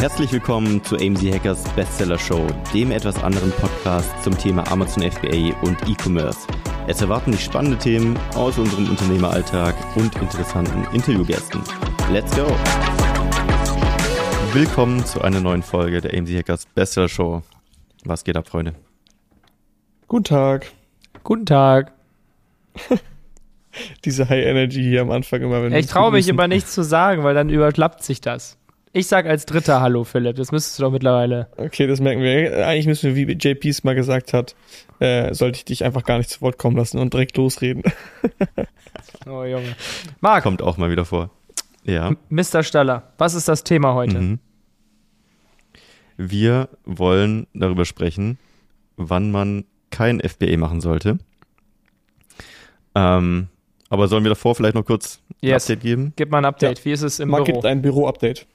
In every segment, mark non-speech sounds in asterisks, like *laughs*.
Herzlich willkommen zu AMZ Hackers Bestseller Show, dem etwas anderen Podcast zum Thema Amazon FBA und E-Commerce. Es erwarten dich spannende Themen aus unserem Unternehmeralltag und interessanten Interviewgästen. Let's go! Willkommen zu einer neuen Folge der AMZ Hackers Bestseller Show. Was geht ab, Freunde? Guten Tag. Guten Tag. *laughs* Diese High Energy hier am Anfang immer. Wenn ich traue mich immer nichts zu sagen, weil dann überschlappt sich das. Ich sag als dritter Hallo, Philipp. Das müsstest du doch mittlerweile. Okay, das merken wir. Eigentlich müssen wir, wie JP's mal gesagt hat, äh, sollte ich dich einfach gar nicht zu Wort kommen lassen und direkt losreden. *laughs* oh, Junge. Marc. Kommt auch mal wieder vor. Ja. Mr. Staller, was ist das Thema heute? Mhm. Wir wollen darüber sprechen, wann man kein FBA machen sollte. Ähm, aber sollen wir davor vielleicht noch kurz ein Yes. Update geben? Gib mal ein Update. Ja. Wie ist es im Marc Büro? gibt ein Büro-Update.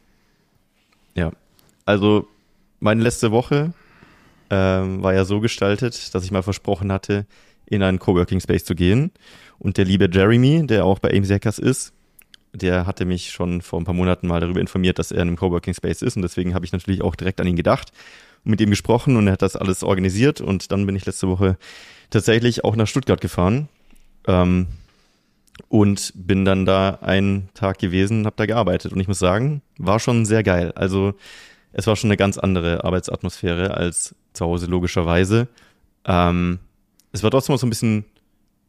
Ja. Also meine letzte Woche ähm, war ja so gestaltet, dass ich mal versprochen hatte, in einen Coworking Space zu gehen. Und der liebe Jeremy, der auch bei AIM Hackers ist, der hatte mich schon vor ein paar Monaten mal darüber informiert, dass er in einem Coworking Space ist. Und deswegen habe ich natürlich auch direkt an ihn gedacht und mit ihm gesprochen und er hat das alles organisiert. Und dann bin ich letzte Woche tatsächlich auch nach Stuttgart gefahren. Ähm, und bin dann da einen Tag gewesen, habe da gearbeitet und ich muss sagen, war schon sehr geil. Also es war schon eine ganz andere Arbeitsatmosphäre als zu Hause logischerweise. Ähm, es war trotzdem auch so ein bisschen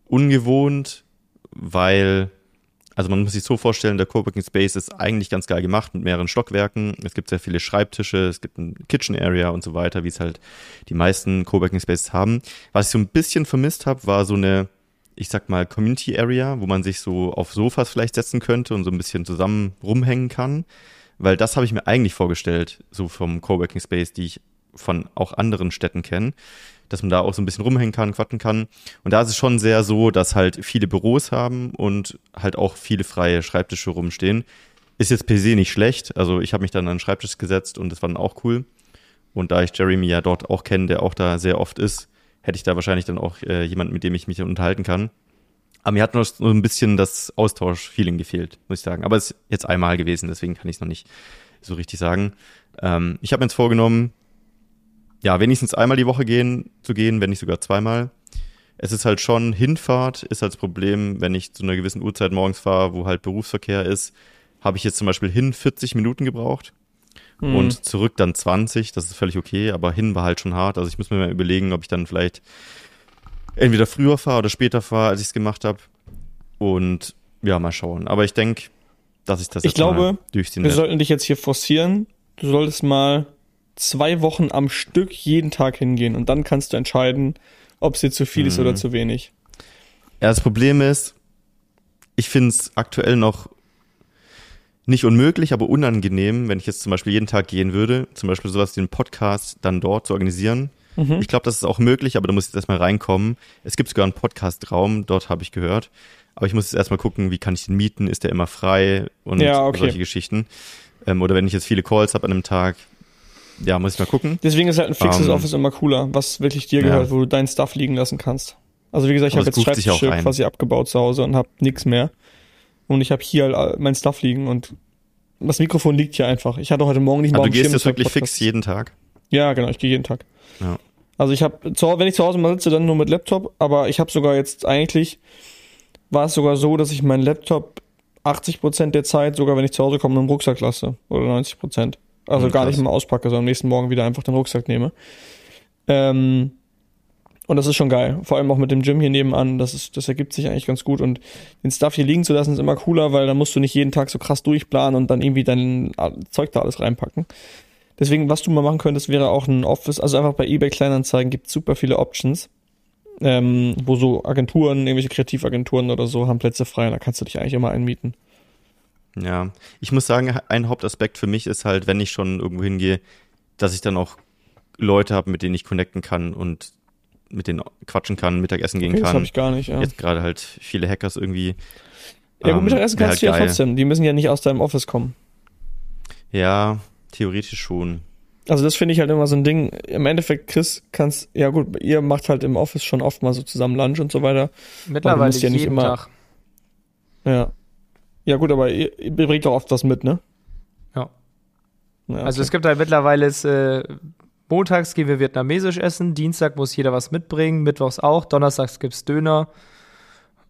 ungewohnt, weil also man muss sich so vorstellen, der Coworking Space ist eigentlich ganz geil gemacht mit mehreren Stockwerken. Es gibt sehr viele Schreibtische, es gibt ein Kitchen Area und so weiter, wie es halt die meisten Coworking Spaces haben. Was ich so ein bisschen vermisst habe, war so eine ich sag mal, Community Area, wo man sich so auf Sofas vielleicht setzen könnte und so ein bisschen zusammen rumhängen kann. Weil das habe ich mir eigentlich vorgestellt, so vom Coworking Space, die ich von auch anderen Städten kenne, dass man da auch so ein bisschen rumhängen kann, quatten kann. Und da ist es schon sehr so, dass halt viele Büros haben und halt auch viele freie Schreibtische rumstehen. Ist jetzt per se nicht schlecht. Also ich habe mich dann an den Schreibtisch gesetzt und das war dann auch cool. Und da ich Jeremy ja dort auch kenne, der auch da sehr oft ist, hätte ich da wahrscheinlich dann auch äh, jemanden, mit dem ich mich unterhalten kann. Aber mir hat noch so ein bisschen das Austausch-Feeling gefehlt, muss ich sagen. Aber es ist jetzt einmal gewesen, deswegen kann ich es noch nicht so richtig sagen. Ähm, ich habe mir jetzt vorgenommen, ja, wenigstens einmal die Woche gehen, zu gehen, wenn nicht sogar zweimal. Es ist halt schon Hinfahrt, ist halt das Problem, wenn ich zu einer gewissen Uhrzeit morgens fahre, wo halt Berufsverkehr ist, habe ich jetzt zum Beispiel hin 40 Minuten gebraucht Mhm. und zurück dann 20, das ist völlig okay, aber hin war halt schon hart. Also ich muss mir mal überlegen, ob ich dann vielleicht entweder früher fahre oder später fahre, als ich es gemacht habe. Und ja, mal schauen. Aber ich denke, dass ich das Ich jetzt glaube, durchziehen wir werde. sollten dich jetzt hier forcieren. Du solltest mal zwei Wochen am Stück jeden Tag hingehen und dann kannst du entscheiden, ob es dir zu viel ist Mhm. oder zu wenig. Ja, das Problem ist, ich finde es aktuell noch nicht unmöglich, aber unangenehm, wenn ich jetzt zum Beispiel jeden Tag gehen würde, zum Beispiel sowas wie einen Podcast dann dort zu organisieren. Mhm. Ich glaube, das ist auch möglich, aber da muss ich jetzt erstmal reinkommen. Es gibt sogar einen Podcast-Raum, dort habe ich gehört. Aber ich muss jetzt erstmal gucken, wie kann ich den mieten? Ist der immer frei? Und Ja, okay. solche Geschichten. Ähm, oder wenn ich jetzt viele Calls habe an einem Tag, ja, muss ich mal gucken. Deswegen ist halt ein fixes Ähm, Office immer cooler, was wirklich dir ja. gehört, wo du deinen Stuff liegen lassen kannst. Also wie gesagt, ich habe jetzt Schreibtische quasi abgebaut zu Hause und habe nichts mehr. Und ich habe hier all- mein Stuff liegen und das Mikrofon liegt hier einfach. Ich hatte heute Morgen nicht mal Aber auf du gehst jetzt wirklich Podcast- fix jeden Tag. Ja, genau, ich gehe jeden Tag. Ja. Also ich habe, wenn ich zu Hause mal sitze, dann nur mit Laptop, aber ich habe sogar jetzt eigentlich, war es sogar so, dass ich meinen Laptop 80% der Zeit, sogar wenn ich zu Hause komme, im Rucksack lasse. Oder 90%. Also Hm, gar krass. nicht mal auspacke, sondern am nächsten Morgen wieder einfach den Rucksack nehme. Ähm, und das ist schon geil. Vor allem auch mit dem Gym hier nebenan. Das, ist, das ergibt sich eigentlich ganz gut. Und den Stuff hier liegen zu lassen, ist immer cooler, weil dann musst du nicht jeden Tag so krass durchplanen und dann irgendwie dein Zeug da alles reinpacken. Deswegen, was du mal machen könntest, wäre auch ein Office, also einfach bei eBay Kleinanzeigen gibt super viele Options, ähm, wo so Agenturen, irgendwelche Kreativagenturen oder so haben Plätze frei und da kannst du dich eigentlich immer einmieten. Ja, ich muss sagen, ein Hauptaspekt für mich ist halt, wenn ich schon irgendwo hingehe, dass ich dann auch Leute habe, mit denen ich connecten kann und mit denen quatschen kann, Mittagessen gehen Okay, das kann. habe ich gar nicht, ja. Jetzt gerade halt viele Hackers irgendwie. ja, gut, ähm, Mittagessen kannst du ja halt geil. trotzdem. Die müssen ja nicht aus deinem Office kommen. Ja, theoretisch schon. Also das finde ich halt immer so ein Ding. Im Endeffekt, Chris, kannst, ja gut, ihr macht halt im Office schon oft mal so zusammen Lunch und so weiter. Mittlerweile musst ja nicht jeden immer- Tag. Ja. Ja gut, aber ihr, ihr bringt doch oft was mit, ne? Ja. Ja, Also okay. es gibt halt mittlerweile ist, äh, montags gehen wir vietnamesisch essen, Dienstag muss jeder was mitbringen, mittwochs auch, donnerstags gibt's Döner.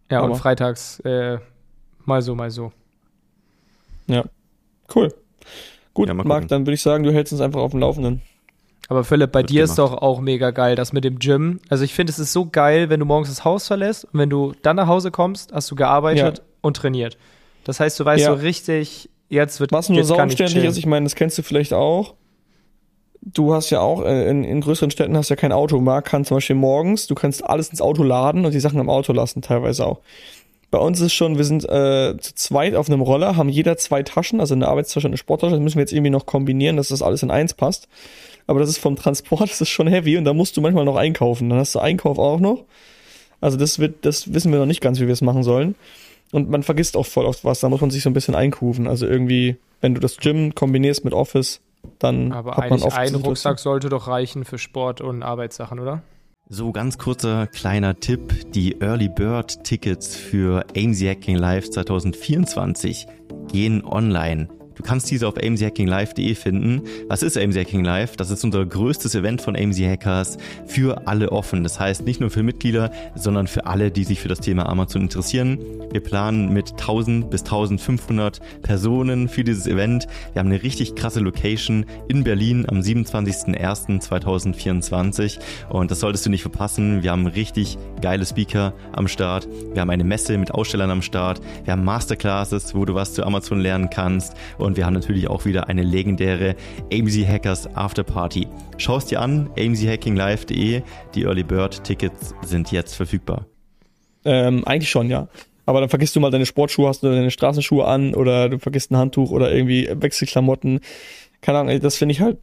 Ja, und Aber- freitags äh, mal so, mal so. Cool. Gut, Ja, Marc, dann würde ich sagen, du hältst uns einfach auf dem Laufenden. Aber Philipp, bei Wird dir ist gemacht. doch auch mega geil, das mit dem Gym. Also ich finde, es ist so geil, wenn du morgens das Haus verlässt und wenn du dann nach Hause kommst, hast du gearbeitet Ja. und trainiert. Das heißt, du weißt Ja. so richtig, jetzt wird Was nur jetzt sau kann ich umständlich chillen. ist, ich meine, das kennst du vielleicht auch. Du hast ja auch, äh, in, in größeren Städten hast ja kein Auto. Marc kann zum Beispiel morgens, du kannst alles ins Auto laden und die Sachen im Auto lassen, teilweise auch. Bei uns ist schon, wir sind äh, zu zweit auf einem Roller, haben jeder zwei Taschen, also eine Arbeitstasche und eine Sporttasche. Das müssen wir jetzt irgendwie noch kombinieren, dass das alles in eins passt. Aber das ist vom Transport, *laughs* das ist schon heavy und da musst du manchmal noch einkaufen. Dann hast du Einkauf auch noch. Also das wird, das wissen wir noch nicht ganz, wie wir es machen sollen. Und man vergisst auch voll oft was. Da muss man sich so ein bisschen einkufen. Also irgendwie, wenn du das Gym kombinierst mit Office, dann Aber hat man eigentlich oft ein Rucksack sollte doch reichen für Sport und Arbeitssachen, oder? So, ganz kurzer kleiner Tipp. Die Early Bird Tickets für AMZ Hacking Live 2024 gehen online. Du kannst diese auf amzhackinglive.de finden. Was ist AMZ Hacking Live? Das ist unser größtes Event von AMZ Hackers für alle offen. Das heißt nicht nur für Mitglieder, sondern für alle, die sich für das Thema Amazon interessieren. Wir planen mit 1000 bis 1500 Personen für dieses Event. Wir haben eine richtig krasse Location in Berlin am 27.01.2024 und das solltest du nicht verpassen. Wir haben richtig geile Speaker am Start. Wir haben eine Messe mit Ausstellern am Start. Wir haben Masterclasses, wo du was zu Amazon lernen kannst und wir haben natürlich auch wieder eine legendäre AMZ Hackers Afterparty. Schau es dir an, amzhackinglive.de. Die Early Bird Tickets sind jetzt verfügbar. Ähm, eigentlich schon, ja. Aber dann vergisst du mal deine Sportschuhe, hast du deine Straßenschuhe an oder du vergisst ein Handtuch oder irgendwie Wechselklamotten. Keine Ahnung, das finde ich halt,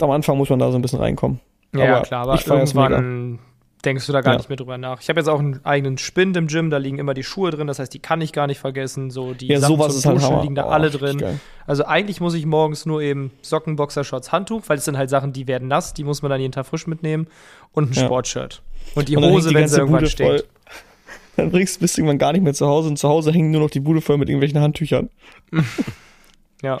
am Anfang muss man da so ein bisschen reinkommen. Ja, Aber klar, aber ich irgendwann denkst du da gar Ja. nicht mehr drüber nach. Ich habe jetzt auch einen eigenen Spind im Gym, da liegen immer die Schuhe drin, das heißt, die kann ich gar nicht vergessen. So die Ja, Sachen sowas zum halt Duschen liegen da Oh, alle drin. geil. Also eigentlich muss ich morgens nur eben Socken, Boxershorts, Handtuch, weil es sind halt Sachen, die werden nass, die muss man dann jeden Tag frisch mitnehmen und ein Ja. Sportshirt. Und die Und Hose, die wenn sie irgendwann Bude steht. voll. *laughs* Dann bringst, bist du irgendwann gar nicht mehr zu Hause und zu Hause hängen nur noch die Bude voll mit irgendwelchen Handtüchern. *laughs* Ja.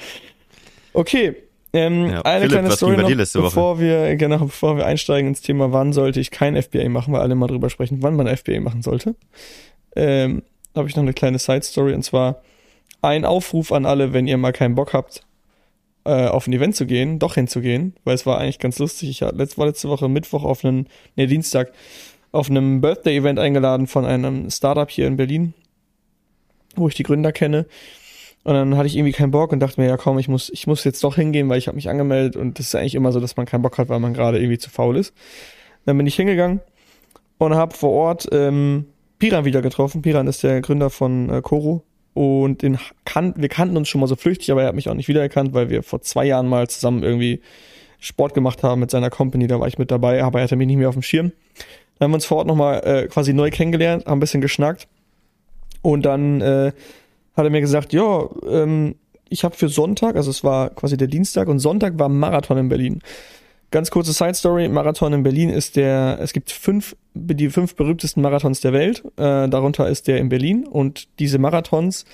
Okay. Ähm, Ja, eine Philipp, kleine Story noch, letzte Woche? bevor wir genau, bevor wir einsteigen ins Thema, wann sollte ich kein FBA machen, weil alle mal drüber sprechen, wann man FBA machen sollte. Ähm, habe ich noch eine kleine Side Story und zwar ein Aufruf an alle, wenn ihr mal keinen Bock habt, äh, auf ein Event zu gehen, doch hinzugehen, weil es war eigentlich ganz lustig. Ich war letzte, Woche Mittwoch auf einen, nee, Dienstag, auf einem Birthday-Event eingeladen von einem Startup hier in Berlin, wo ich die Gründer kenne. Und dann hatte ich irgendwie keinen Bock und dachte mir, ja komm, ich muss, ich muss jetzt doch hingehen, weil ich habe mich angemeldet und das ist eigentlich immer so, dass man keinen Bock hat, weil man gerade irgendwie zu faul ist. Dann bin ich hingegangen und habe vor Ort ähm, Piran wieder getroffen. Piran ist der Gründer von äh, Koro und den kan wir kannten uns schon mal so flüchtig, aber er hat mich auch nicht wiedererkannt, weil wir vor zwei Jahren mal zusammen irgendwie Sport gemacht haben mit seiner Company, da war ich mit dabei, aber er hatte mich nicht mehr auf dem Schirm. Dann haben wir uns vor Ort nochmal äh, quasi neu kennengelernt, haben ein bisschen geschnackt und dann äh, hat er mir gesagt, ja, ähm, ich habe für Sonntag, also es war quasi der Dienstag und Sonntag war Marathon in Berlin. Ganz kurze Side Story, Marathon in Berlin ist der, es gibt fünf, die fünf berühmtesten Marathons der Welt, äh, darunter ist der in Berlin und diese Marathons,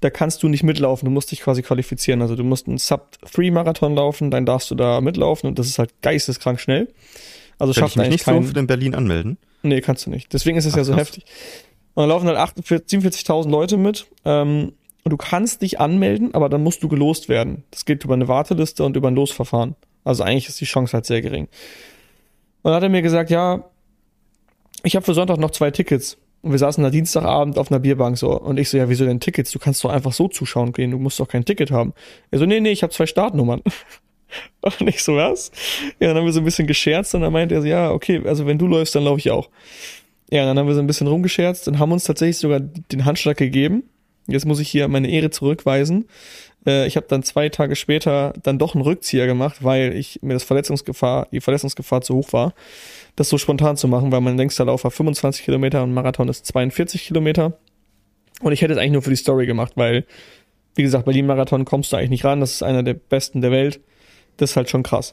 da kannst du nicht mitlaufen, du musst dich quasi qualifizieren, also du musst einen Sub-3-Marathon laufen, dann darfst du da mitlaufen und das ist halt geisteskrank schnell. Also schafft ich mich nicht so kein, für den Berlin anmelden? Nee, kannst du nicht. Deswegen ist es Ach, ja so heftig. Und da laufen halt 48 47.000 Leute mit. Ähm, und du kannst dich anmelden, aber dann musst du gelost werden. Das geht über eine Warteliste und über ein Losverfahren. Also eigentlich ist die Chance halt sehr gering. Und dann hat er mir gesagt, ja, ich habe für Sonntag noch zwei Tickets. Und wir saßen da Dienstagabend auf einer Bierbank so. Und ich so, ja, wieso denn Tickets? Du kannst doch einfach so zuschauen gehen. Du musst doch kein Ticket haben. Er so, nee, nee, ich habe zwei Startnummern. *laughs* Und ich so, was? Ja, dann haben wir so ein bisschen gescherzt und dann meinte er so, ja, okay, also wenn du läufst, dann laufe ich auch. Ja, dann haben wir so ein bisschen rumgescherzt und haben uns tatsächlich sogar den Handschlag gegeben. Jetzt muss ich hier meine Ehre zurückweisen. Äh, ich habe dann zwei Tage später dann doch einen Rückzieher gemacht, weil ich mir das Verletzungsgefahr, die Verletzungsgefahr zu hoch war, das so spontan zu machen, weil mein längster Lauf war 25 Kilometer und Marathon ist 42 Kilometer. Und ich hätte es eigentlich nur für die Story gemacht, weil, wie gesagt, Berlin-Marathon kommst du eigentlich nicht ran. Das ist einer der besten der Welt. Das ist halt schon krass.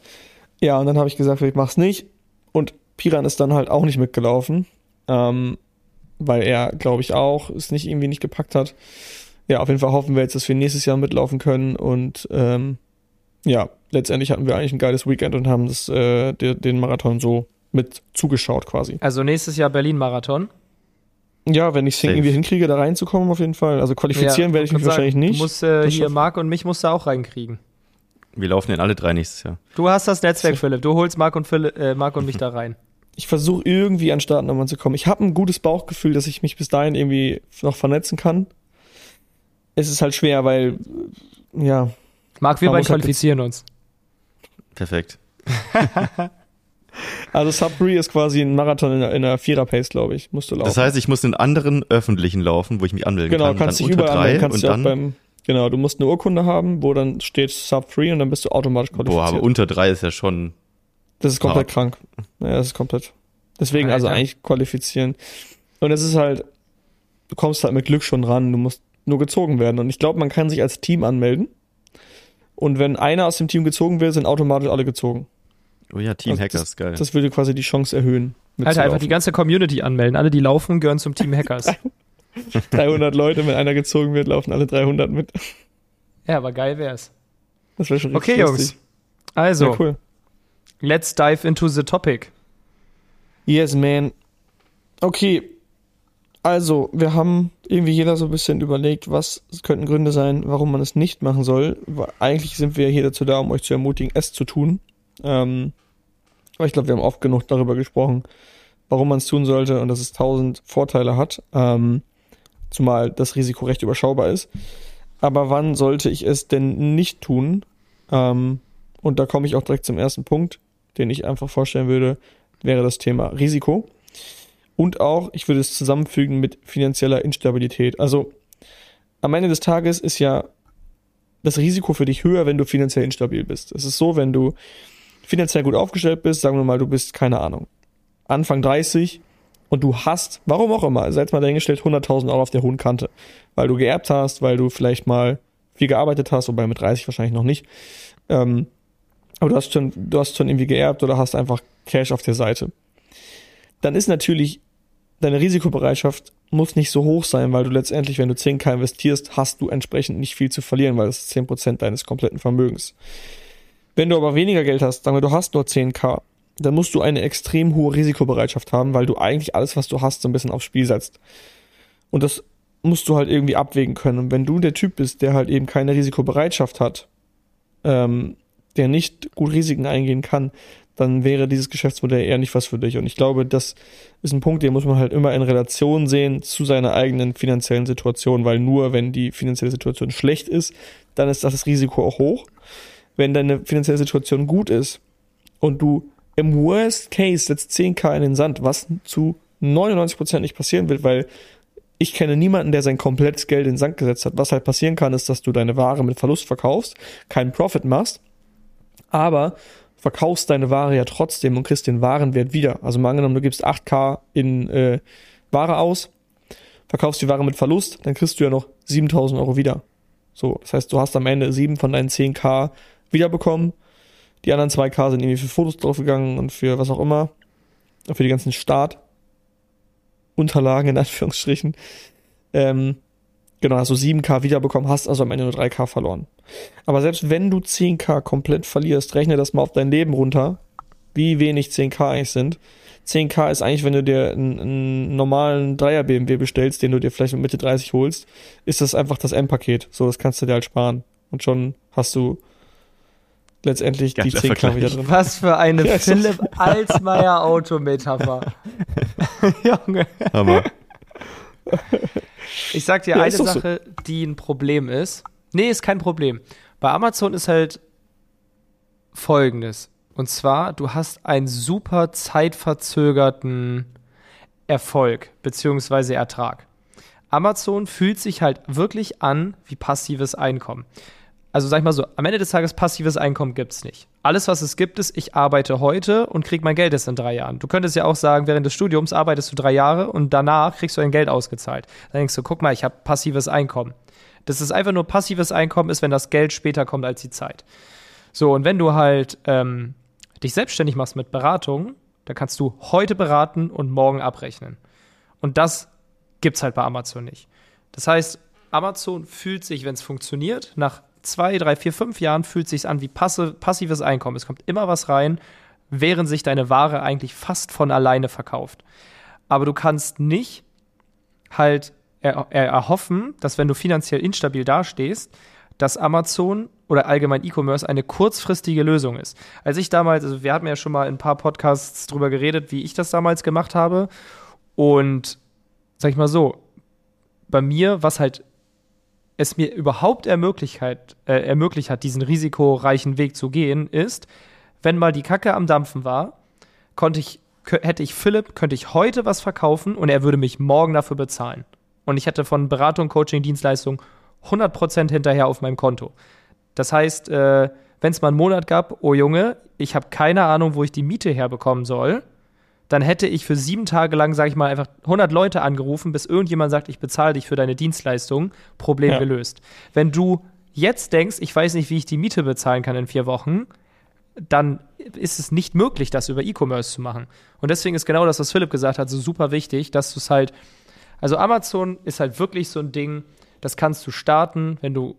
Ja, und dann habe ich gesagt, ich mach's nicht. Und Piran ist dann halt auch nicht mitgelaufen, ähm, weil er, glaube ich, auch es nicht irgendwie nicht gepackt hat. Ja, auf jeden Fall hoffen wir jetzt, dass wir nächstes Jahr mitlaufen können und ähm, ja, letztendlich hatten wir eigentlich ein geiles Weekend und haben das, äh, den, den Marathon so mit zugeschaut quasi. Also nächstes Jahr Berlin-Marathon. Ja, wenn ich es irgendwie hinkriege, da reinzukommen, auf jeden Fall. Also qualifizieren Ja, werde ich mich wollte wahrscheinlich sagen, nicht. Du musst äh, hier Marc und mich musst du auch reinkriegen. Wir laufen den alle drei nächstes Jahr. Du hast das Netzwerk, Philipp. Du holst Marc und, Philipp, äh, Marc und mich da rein. Ich versuche irgendwie an Startnummern zu kommen. Ich habe ein gutes Bauchgefühl, dass ich mich bis dahin irgendwie noch vernetzen kann. Es ist halt schwer, weil, ja, Marc, wir beide halt qualifizieren uns. Perfekt. *laughs* also Sub 3 ist quasi ein Marathon in einer, in einer Vierer-Pace, glaube ich, musst du laufen. Das heißt, ich muss in anderen öffentlichen laufen, wo ich mich anmelden genau, kann. kannst dann dich unter überall drei anmelden, kannst und dann. beim, genau, du musst eine Urkunde haben, wo dann steht Sub 3 und dann bist du automatisch boah, qualifiziert. aber unter drei ist ja schon. Das ist komplett Hart. krank. Ja, das ist komplett. Deswegen also Alter. eigentlich qualifizieren. Und es ist halt, du kommst halt mit Glück schon ran, du musst nur gezogen werden. Und ich glaube, man kann sich als Team anmelden. Und wenn einer aus dem Team gezogen wird, sind automatisch alle gezogen. Oh ja, Team Also Hackers, geil. Das würde quasi die Chance erhöhen. Alter, einfach die ganze Community anmelden. Alle, die laufen, gehören zum Team Hackers. *laughs* 300 Leute, wenn einer gezogen wird, laufen alle 300 mit. ja, aber geil wär's. Das wäre schon Okay, richtig Jungs. lustig. Also, Ja, cool. Let's dive into the topic. Yes, man. Okay. Also, wir haben irgendwie jeder so ein bisschen überlegt, was könnten Gründe sein, warum man es nicht machen soll. Eigentlich sind wir hier dazu da, um euch zu ermutigen, es zu tun. Ähm, aber ich glaube, wir haben oft genug darüber gesprochen, warum man es tun sollte und dass es tausend Vorteile hat. Ähm, zumal das Risiko recht überschaubar ist. Aber wann sollte ich es denn nicht tun? Ähm, und da komme ich auch direkt zum ersten Punkt, den ich einfach vorstellen würde, wäre das Thema Risiko. Und auch, ich würde es zusammenfügen mit finanzieller Instabilität. Also am Ende des Tages ist ja das Risiko für dich höher, wenn du finanziell instabil bist. Es ist so, wenn du finanziell gut aufgestellt bist, sagen wir mal, du bist, keine Ahnung, Anfang 30 und du hast, warum auch immer, sei jetzt mal dahingestellt, 100.000 Euro auf der hohen Kante, weil du geerbt hast, weil du vielleicht mal viel gearbeitet hast, wobei mit 30 wahrscheinlich noch nicht. Ähm, aber du hast schon, du hast schon irgendwie geerbt oder hast einfach Cash auf der Seite. Dann ist natürlich deine Risikobereitschaft muss nicht so hoch sein, weil du letztendlich, wenn du 10k investierst, hast du entsprechend nicht viel zu verlieren, weil das ist 10% deines kompletten Vermögens. Wenn du aber weniger Geld hast, sagen wir, du hast nur 10k, dann musst du eine extrem hohe Risikobereitschaft haben, weil du eigentlich alles, was du hast, so ein bisschen aufs Spiel setzt. Und das musst du halt irgendwie abwägen können. Und wenn du der Typ bist, der halt eben keine Risikobereitschaft hat, ähm, der nicht gut Risiken eingehen kann, dann wäre dieses Geschäftsmodell eher nicht was für dich. Und ich glaube, das ist ein Punkt, den muss man halt immer in Relation sehen zu seiner eigenen finanziellen Situation, weil nur wenn die finanzielle Situation schlecht ist, dann ist das Risiko auch hoch. Wenn deine finanzielle Situation gut ist und du im Worst Case setzt 10k in den Sand, was zu 99% nicht passieren wird, weil ich kenne niemanden, der sein komplettes Geld in den Sand gesetzt hat. Was halt passieren kann, ist, dass du deine Ware mit Verlust verkaufst, keinen Profit machst, aber verkaufst deine Ware ja trotzdem und kriegst den Warenwert wieder. Also mal angenommen, du gibst 8k in äh, Ware aus, verkaufst die Ware mit Verlust, dann kriegst du ja noch 7000 Euro wieder. So, das heißt, du hast am Ende 7 von deinen 10k wiederbekommen. Die anderen 2k sind irgendwie für Fotos draufgegangen und für was auch immer. Für die ganzen Startunterlagen in Anführungsstrichen. Ähm, genau, hast du 7k wiederbekommen, hast also am Ende nur 3k verloren. Aber selbst wenn du 10k komplett verlierst, rechne das mal auf dein Leben runter, wie wenig 10k eigentlich sind. 10k ist eigentlich, wenn du dir einen, einen normalen Dreier BMW bestellst, den du dir vielleicht mit Mitte 30 holst, ist das einfach das M-Paket. So, das kannst du dir halt sparen. Und schon hast du letztendlich die Geiler 10k Vergleich. wieder drin. Was für eine *laughs* Ja, Philipp Alsmeier Autometapher. *laughs* Junge. Hammer. Ich sag dir Ja, eine doch so. Sache, die ein Problem ist. Nee, ist kein Problem. Bei Amazon ist halt folgendes. Und zwar, du hast einen super zeitverzögerten Erfolg beziehungsweise Ertrag. Amazon fühlt sich halt wirklich an wie passives Einkommen. Also sag ich mal so, am Ende des Tages passives Einkommen gibt's nicht. Alles, was es gibt, ist, ich arbeite heute und krieg mein Geld erst in drei Jahren. Du könntest ja auch sagen, während des Studiums arbeitest du drei Jahre und danach kriegst du dein Geld ausgezahlt. Dann denkst du, guck mal, ich habe passives Einkommen. Das ist einfach nur passives Einkommen ist, wenn das Geld später kommt als die Zeit. So, und wenn du halt ähm, dich selbstständig machst mit Beratung, dann kannst du heute beraten und morgen abrechnen. Und das gibt's halt bei Amazon nicht. Das heißt, Amazon fühlt sich, wenn es funktioniert, nach zwei, drei, vier, fünf Jahren fühlt sich an wie passe, passives Einkommen. Es kommt immer was rein, während sich deine Ware eigentlich fast von alleine verkauft. Aber du kannst nicht halt er, er erhoffen, dass wenn du finanziell instabil dastehst, dass Amazon oder allgemein E-Commerce eine kurzfristige Lösung ist. Als ich damals, also wir hatten ja schon mal in ein paar Podcasts drüber geredet, wie ich das damals gemacht habe. Und sag ich mal so, bei mir, was halt es mir überhaupt ermöglicht hat, äh, ermöglicht hat, diesen risikoreichen Weg zu gehen, ist, wenn mal die Kacke am Dampfen war, konnte ich, hätte ich Philipp, könnte ich heute was verkaufen und er würde mich morgen dafür bezahlen. Und ich hätte von Beratung, Coaching, Dienstleistung 100% hinterher auf meinem Konto. Das heißt, äh, wenn es mal einen Monat gab, oh Junge, ich habe keine Ahnung, wo ich die Miete herbekommen soll, dann hätte ich für sieben Tage lang, sage ich mal, einfach 100 Leute angerufen, bis irgendjemand sagt, ich bezahle dich für deine Dienstleistung, Problem ja. gelöst. Wenn du jetzt denkst, ich weiß nicht, wie ich die Miete bezahlen kann in vier Wochen, dann ist es nicht möglich, das über E-Commerce zu machen. Und deswegen ist genau das, was Philipp gesagt hat, so super wichtig, dass du es halt, also Amazon ist halt wirklich so ein Ding, das kannst du starten, wenn du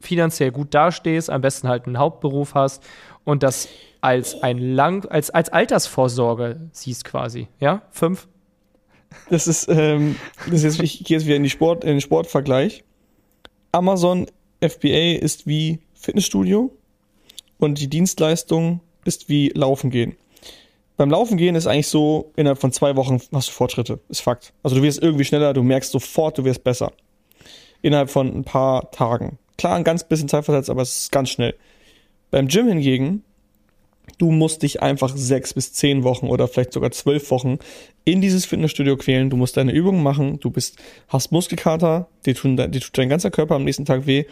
finanziell gut dastehst, am besten halt einen Hauptberuf hast und das als ein lang, als, als Altersvorsorge siehst quasi. Ja? Fünf? Das ist, ähm, das ist jetzt, ich gehe jetzt wieder in, die Sport, in den Sportvergleich. Amazon FBA ist wie Fitnessstudio und die Dienstleistung ist wie Laufen gehen. Beim Laufen gehen ist eigentlich so, innerhalb von zwei Wochen hast du Fortschritte. Ist Fakt. Also du wirst irgendwie schneller, du merkst sofort, du wirst besser. Innerhalb von ein paar Tagen. Klar, ein ganz bisschen Zeitversetzt, aber es ist ganz schnell. Beim Gym hingegen, du musst dich einfach sechs bis zehn Wochen oder vielleicht sogar zwölf Wochen in dieses Fitnessstudio quälen. Du musst deine Übungen machen, du bist, hast Muskelkater, dir, tun, dir tut dein ganzer Körper am nächsten Tag weh.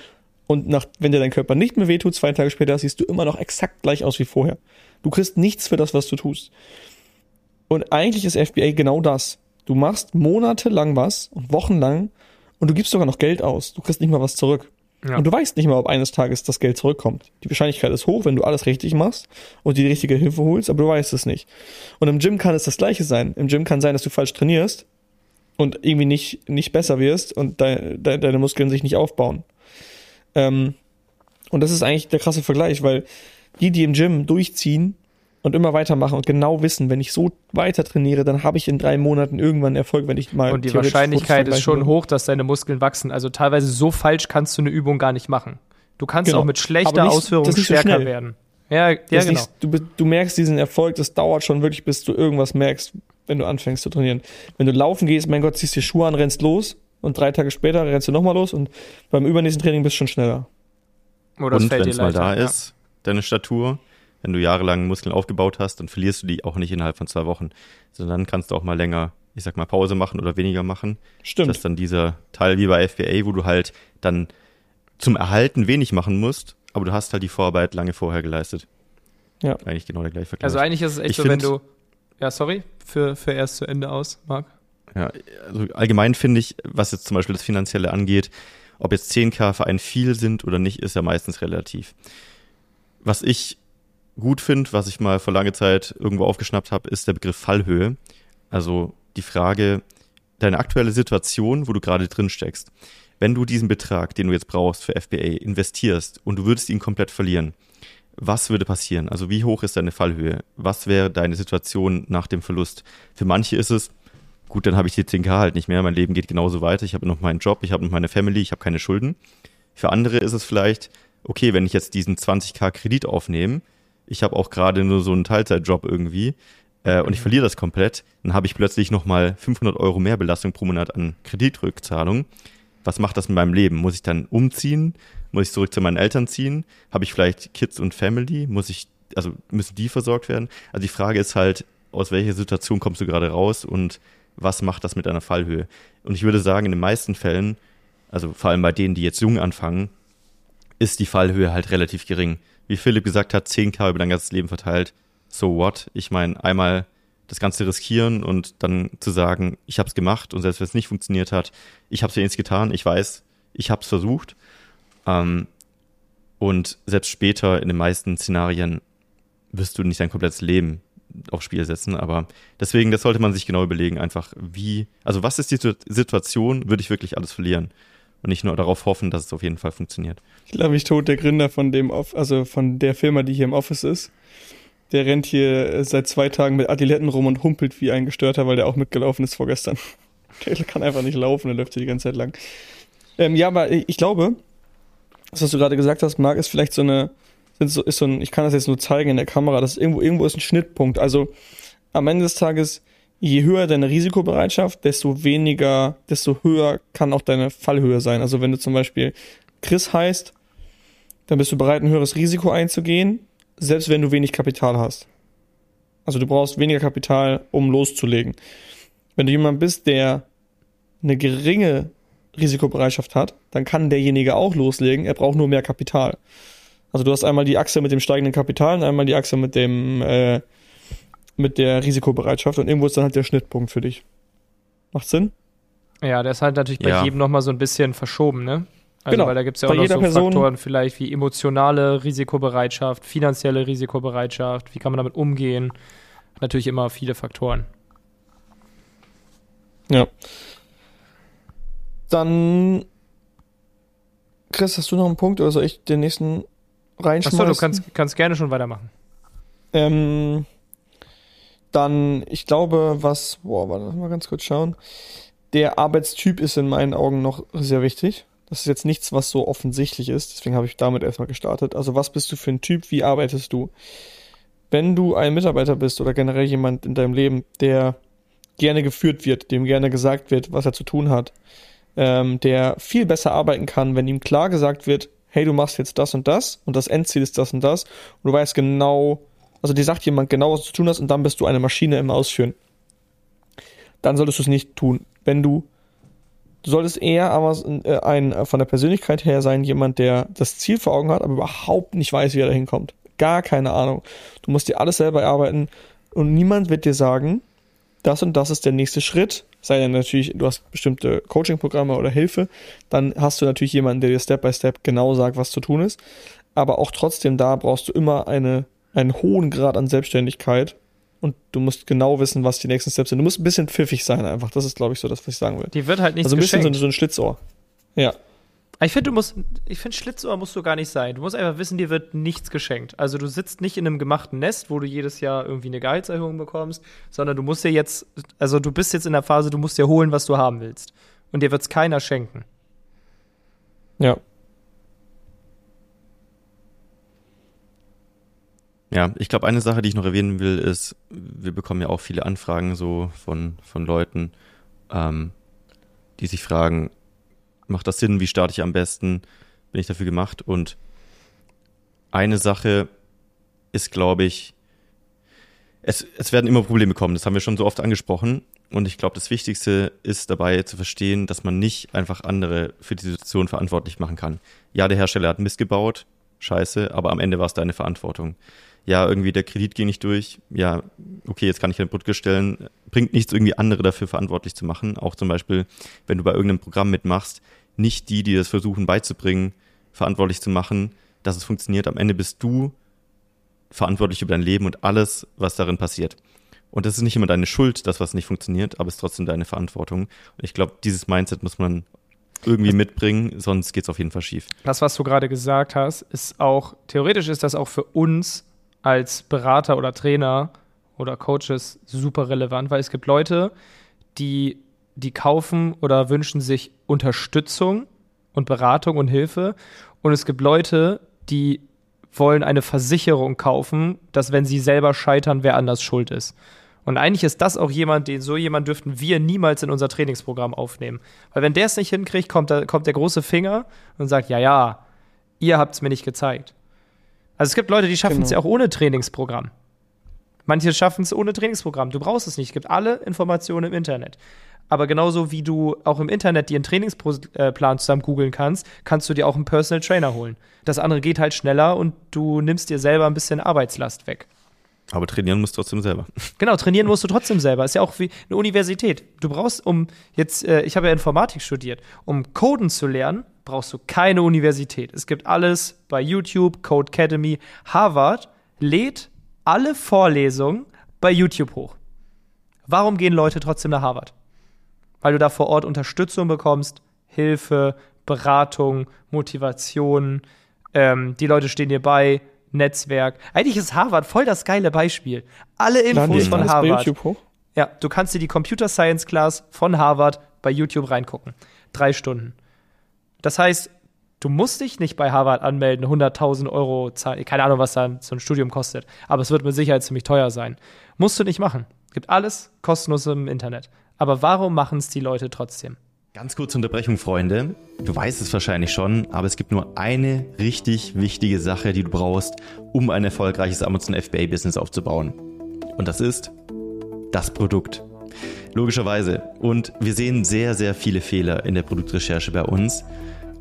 Und nach, wenn dir dein Körper nicht mehr wehtut, zwei Tage später, siehst du immer noch exakt gleich aus wie vorher. Du kriegst nichts für das, was du tust. Und eigentlich ist FBA genau das. Du machst monatelang was und wochenlang und du gibst sogar noch Geld aus. Du kriegst nicht mal was zurück. Ja. Und du weißt nicht mal, ob eines Tages das Geld zurückkommt. Die Wahrscheinlichkeit ist hoch, wenn du alles richtig machst und die richtige Hilfe holst, aber du weißt es nicht. Und im Gym kann es das gleiche sein. Im Gym kann sein, dass du falsch trainierst und irgendwie nicht, nicht besser wirst und de, de, deine Muskeln sich nicht aufbauen. Ähm, und das ist eigentlich der krasse Vergleich, weil die, die im Gym durchziehen, und immer weitermachen und genau wissen, wenn ich so weiter trainiere, dann habe ich in drei Monaten irgendwann Erfolg, wenn ich mal. Und die Wahrscheinlichkeit ist schon hoch, dass deine Muskeln wachsen. Also teilweise so falsch kannst du eine Übung gar nicht machen. Du kannst genau. auch mit schlechter nicht, Ausführung stärker so werden. Ja, ja genau. Nicht, du, du merkst diesen Erfolg, das dauert schon wirklich, bis du irgendwas merkst, wenn du anfängst zu trainieren. Wenn du laufen gehst, mein Gott, ziehst dir Schuhe an, rennst los und drei Tage später rennst du nochmal los und beim übernächsten Training bist du schon schneller. Oder und wenn es mal da ist, deine Statur, wenn du jahrelang Muskeln aufgebaut hast, dann verlierst du die auch nicht innerhalb von zwei Wochen, sondern dann kannst du auch mal länger, ich sag mal, Pause machen oder weniger machen. Stimmt. Das ist dann dieser Teil wie bei FBA, wo du halt dann zum Erhalten wenig machen musst, aber du hast halt die Vorarbeit lange vorher geleistet. Ja. Eigentlich genau der gleiche Vergleich. Also eigentlich ist es echt ich so, wenn du, ja, sorry, für, für erst zu Ende aus, Marc. Ja, also allgemein finde ich, was jetzt zum Beispiel das Finanzielle angeht, ob jetzt 10k für einen viel sind oder nicht, ist ja meistens relativ. Was ich gut finde, was ich mal vor langer Zeit irgendwo aufgeschnappt habe, ist der Begriff Fallhöhe. Also die Frage, deine aktuelle Situation, wo du gerade drin steckst. Wenn du diesen Betrag, den du jetzt brauchst für FBA, investierst und du würdest ihn komplett verlieren, was würde passieren? Also wie hoch ist deine Fallhöhe? Was wäre deine Situation nach dem Verlust? Für manche ist es, gut, dann habe ich die 10k halt nicht mehr, mein Leben geht genauso weiter, ich habe noch meinen Job, ich habe noch meine Family, ich habe keine Schulden. Für andere ist es vielleicht, okay, wenn ich jetzt diesen 20k Kredit aufnehme, ich habe auch gerade nur so einen Teilzeitjob irgendwie äh, und ich mhm. verliere das komplett, dann habe ich plötzlich nochmal 500 Euro mehr Belastung pro Monat an Kreditrückzahlung. Was macht das mit meinem Leben? Muss ich dann umziehen? Muss ich zurück zu meinen Eltern ziehen? Habe ich vielleicht Kids und Family? Muss ich, also müssen die versorgt werden? Also die Frage ist halt, aus welcher Situation kommst du gerade raus und was macht das mit deiner Fallhöhe? Und ich würde sagen, in den meisten Fällen, also vor allem bei denen, die jetzt jung anfangen, ist die Fallhöhe halt relativ gering wie Philipp gesagt hat, 10k über dein ganzes Leben verteilt. So what? Ich meine, einmal das Ganze riskieren und dann zu sagen, ich habe es gemacht und selbst wenn es nicht funktioniert hat, ich habe es nichts getan, ich weiß, ich habe es versucht. Ähm, und selbst später in den meisten Szenarien wirst du nicht dein komplettes Leben aufs Spiel setzen. Aber deswegen, das sollte man sich genau überlegen, einfach wie, also was ist die Situation, würde ich wirklich alles verlieren? Und nicht nur darauf hoffen, dass es auf jeden Fall funktioniert. Ich glaube, ich tot der Gründer von dem, also von der Firma, die hier im Office ist. Der rennt hier seit zwei Tagen mit Adiletten rum und humpelt wie ein Gestörter, weil der auch mitgelaufen ist vorgestern. *laughs* Der kann einfach nicht laufen, der läuft hier die ganze Zeit lang. Ähm, ja, aber ich glaube, das, was du gerade gesagt hast, Marc, ist vielleicht so eine, ist so, ein, ich kann das jetzt nur zeigen in der Kamera, das ist irgendwo, irgendwo ist ein Schnittpunkt. Also am Ende des Tages, je höher deine Risikobereitschaft, desto weniger, desto höher kann auch deine Fallhöhe sein. Also wenn du zum Beispiel Chris heißt, dann bist du bereit, ein höheres Risiko einzugehen, selbst wenn du wenig Kapital hast. Also du brauchst weniger Kapital, um loszulegen. Wenn du jemand bist, der eine geringe Risikobereitschaft hat, dann kann derjenige auch loslegen, er braucht nur mehr Kapital. Also du hast einmal die Achse mit dem steigenden Kapital und einmal die Achse mit dem äh, mit der Risikobereitschaft und irgendwo ist dann halt der Schnittpunkt für dich. Macht Sinn? Ja, der ist halt natürlich bei Ja. jedem nochmal so ein bisschen verschoben, ne? Also, Genau. weil da gibt es ja Bei auch noch jeder so Person- Faktoren vielleicht wie emotionale Risikobereitschaft, finanzielle Risikobereitschaft, wie kann man damit umgehen? Natürlich immer viele Faktoren. Ja. Dann Chris, hast du noch einen Punkt oder soll ich den nächsten reinschmeißen? Achso, du kannst, kannst gerne schon weitermachen. Ähm, dann, ich glaube, was, boah, warte, mal ganz kurz schauen. Der Arbeitstyp ist in meinen Augen noch sehr wichtig. Das ist jetzt nichts, was so offensichtlich ist, deswegen habe ich damit erstmal gestartet. Also, was bist du für ein Typ? Wie arbeitest du? Wenn du ein Mitarbeiter bist oder generell jemand in deinem Leben, der gerne geführt wird, dem gerne gesagt wird, was er zu tun hat, ähm, der viel besser arbeiten kann, wenn ihm klar gesagt wird, hey, du machst jetzt das und das und das Endziel ist das und das und du weißt genau, also dir sagt jemand genau, was du zu tun hast und dann bist du eine Maschine im Ausführen. Dann solltest du es nicht tun. Wenn du, du solltest eher aber äh, ein, äh, von der Persönlichkeit her sein, jemand, der das Ziel vor Augen hat, aber überhaupt nicht weiß, wie er da hinkommt. Gar keine Ahnung. Du musst dir alles selber erarbeiten und niemand wird dir sagen, das und das ist der nächste Schritt. Sei denn natürlich, du hast bestimmte Coaching-Programme oder Hilfe, dann hast du natürlich jemanden, der dir Step by Step genau sagt, was zu tun ist. Aber auch trotzdem da brauchst du immer eine, einen hohen Grad an Selbstständigkeit und du musst genau wissen, was die nächsten Steps sind. Du musst ein bisschen pfiffig sein einfach. Das ist, glaube ich, so das, was ich sagen will. Die wird halt nichts also ein bisschen so, geschenkt. ein- so ein Schlitzohr. Ja. Ich finde, du musst, ich finde, Schlitzohr musst du gar nicht sein. Du musst einfach wissen, dir wird nichts geschenkt. Also du sitzt nicht in einem gemachten Nest, wo du jedes Jahr irgendwie eine Gehaltserhöhung bekommst, sondern du musst dir jetzt, also du bist jetzt in der Phase, du musst dir holen, was du haben willst. Und dir wird's keiner schenken. Ja. Ja, ich glaube, eine Sache, die ich noch erwähnen will, ist, wir bekommen ja auch viele Anfragen so von, von Leuten, ähm, die sich fragen, macht das Sinn, wie starte ich am besten, bin ich dafür gemacht? Und eine Sache ist, glaube ich, es, es werden immer Probleme kommen, das haben wir schon so oft angesprochen. Und ich glaube, das Wichtigste ist dabei zu verstehen, dass man nicht einfach andere für die Situation verantwortlich machen kann. Ja, der Hersteller hat Mist gebaut, scheiße, aber am Ende war es deine Verantwortung. Ja, irgendwie der Kredit ging nicht durch. Ja, okay, jetzt kann ich Brücke stellen. Bringt nichts, irgendwie andere dafür verantwortlich zu machen. Auch zum Beispiel, wenn du bei irgendeinem Programm mitmachst, nicht die, die das versuchen beizubringen, verantwortlich zu machen, dass es funktioniert. Am Ende bist du verantwortlich über dein Leben und alles, was darin passiert. Und das ist nicht immer deine Schuld, das, was nicht funktioniert, aber es ist trotzdem deine Verantwortung. Und ich glaube, dieses Mindset muss man irgendwie mitbringen, sonst geht's auf jeden Fall schief. Das, was du gerade gesagt hast, ist auch, theoretisch ist das auch für uns als Berater oder Trainer oder Coaches super relevant, weil es gibt Leute, die, die kaufen oder wünschen sich Unterstützung und Beratung und Hilfe. Und es gibt Leute, die wollen eine Versicherung kaufen, dass wenn sie selber scheitern, wer anders schuld ist. Und eigentlich ist das auch jemand, den so jemand dürften wir niemals in unser Trainingsprogramm aufnehmen. Weil wenn der es nicht hinkriegt, kommt, da, kommt der große Finger und sagt, ja, ja, ihr habt es mir nicht gezeigt. Also es gibt Leute, die schaffen es Genau. ja auch ohne Trainingsprogramm. Manche schaffen es ohne Trainingsprogramm. Du brauchst es nicht. Es gibt alle Informationen im Internet. Aber genauso wie du auch im Internet dir einen Trainingsplan zusammen googeln kannst, kannst du dir auch einen Personal Trainer holen. Das andere geht halt schneller und du nimmst dir selber ein bisschen Arbeitslast weg. Aber trainieren musst du trotzdem selber. *laughs* Genau, trainieren musst du trotzdem selber. Ist ja auch wie eine Universität. Du brauchst, um jetzt, äh, ich habe ja Informatik studiert, um Coden zu lernen, brauchst du keine Universität. Es gibt alles bei YouTube, Code Academy. Harvard lädt alle Vorlesungen bei YouTube hoch. Warum gehen Leute trotzdem nach Harvard? Weil du da vor Ort Unterstützung bekommst, Hilfe, Beratung, Motivation. Ähm, die Leute stehen dir bei, Netzwerk. Eigentlich ist Harvard voll das geile Beispiel. Alle Infos von Harvard. Ja, du kannst dir die Computer Science Class von Harvard bei YouTube reingucken. Drei Stunden. Das heißt, du musst dich nicht bei Harvard anmelden, 100.000 Euro zahlen. Keine Ahnung, was dann so ein Studium kostet. Aber es wird mit Sicherheit ziemlich teuer sein. Musst du nicht machen. Gibt alles kostenlos im Internet. Aber warum machen es die Leute trotzdem? Ganz kurze Unterbrechung, Freunde. Du weißt es wahrscheinlich schon, aber es gibt nur eine richtig wichtige Sache, die du brauchst, um ein erfolgreiches Amazon FBA-Business aufzubauen. Und das ist das Produkt. Logischerweise. Und wir sehen sehr, sehr viele Fehler in der Produktrecherche bei uns.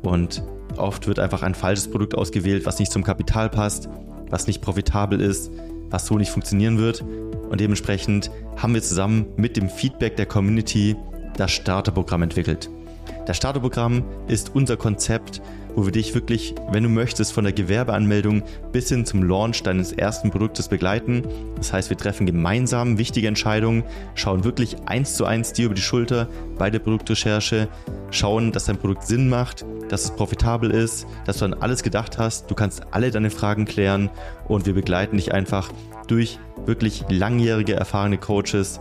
Und oft wird einfach ein falsches Produkt ausgewählt, was nicht zum Kapital passt, was nicht profitabel ist, was so nicht funktionieren wird. Und dementsprechend haben wir zusammen mit dem Feedback der Community das Starterprogramm entwickelt. Das Starterprogramm ist unser Konzept, wo wir dich wirklich, wenn du möchtest, von der Gewerbeanmeldung bis hin zum Launch deines ersten Produktes begleiten. Das heißt, wir treffen gemeinsam wichtige Entscheidungen, schauen wirklich eins zu eins dir über die Schulter bei der Produktrecherche, schauen, dass dein Produkt Sinn macht, dass es profitabel ist, dass du an alles gedacht hast, du kannst alle deine Fragen klären und wir begleiten dich einfach durch wirklich langjährige, erfahrene Coaches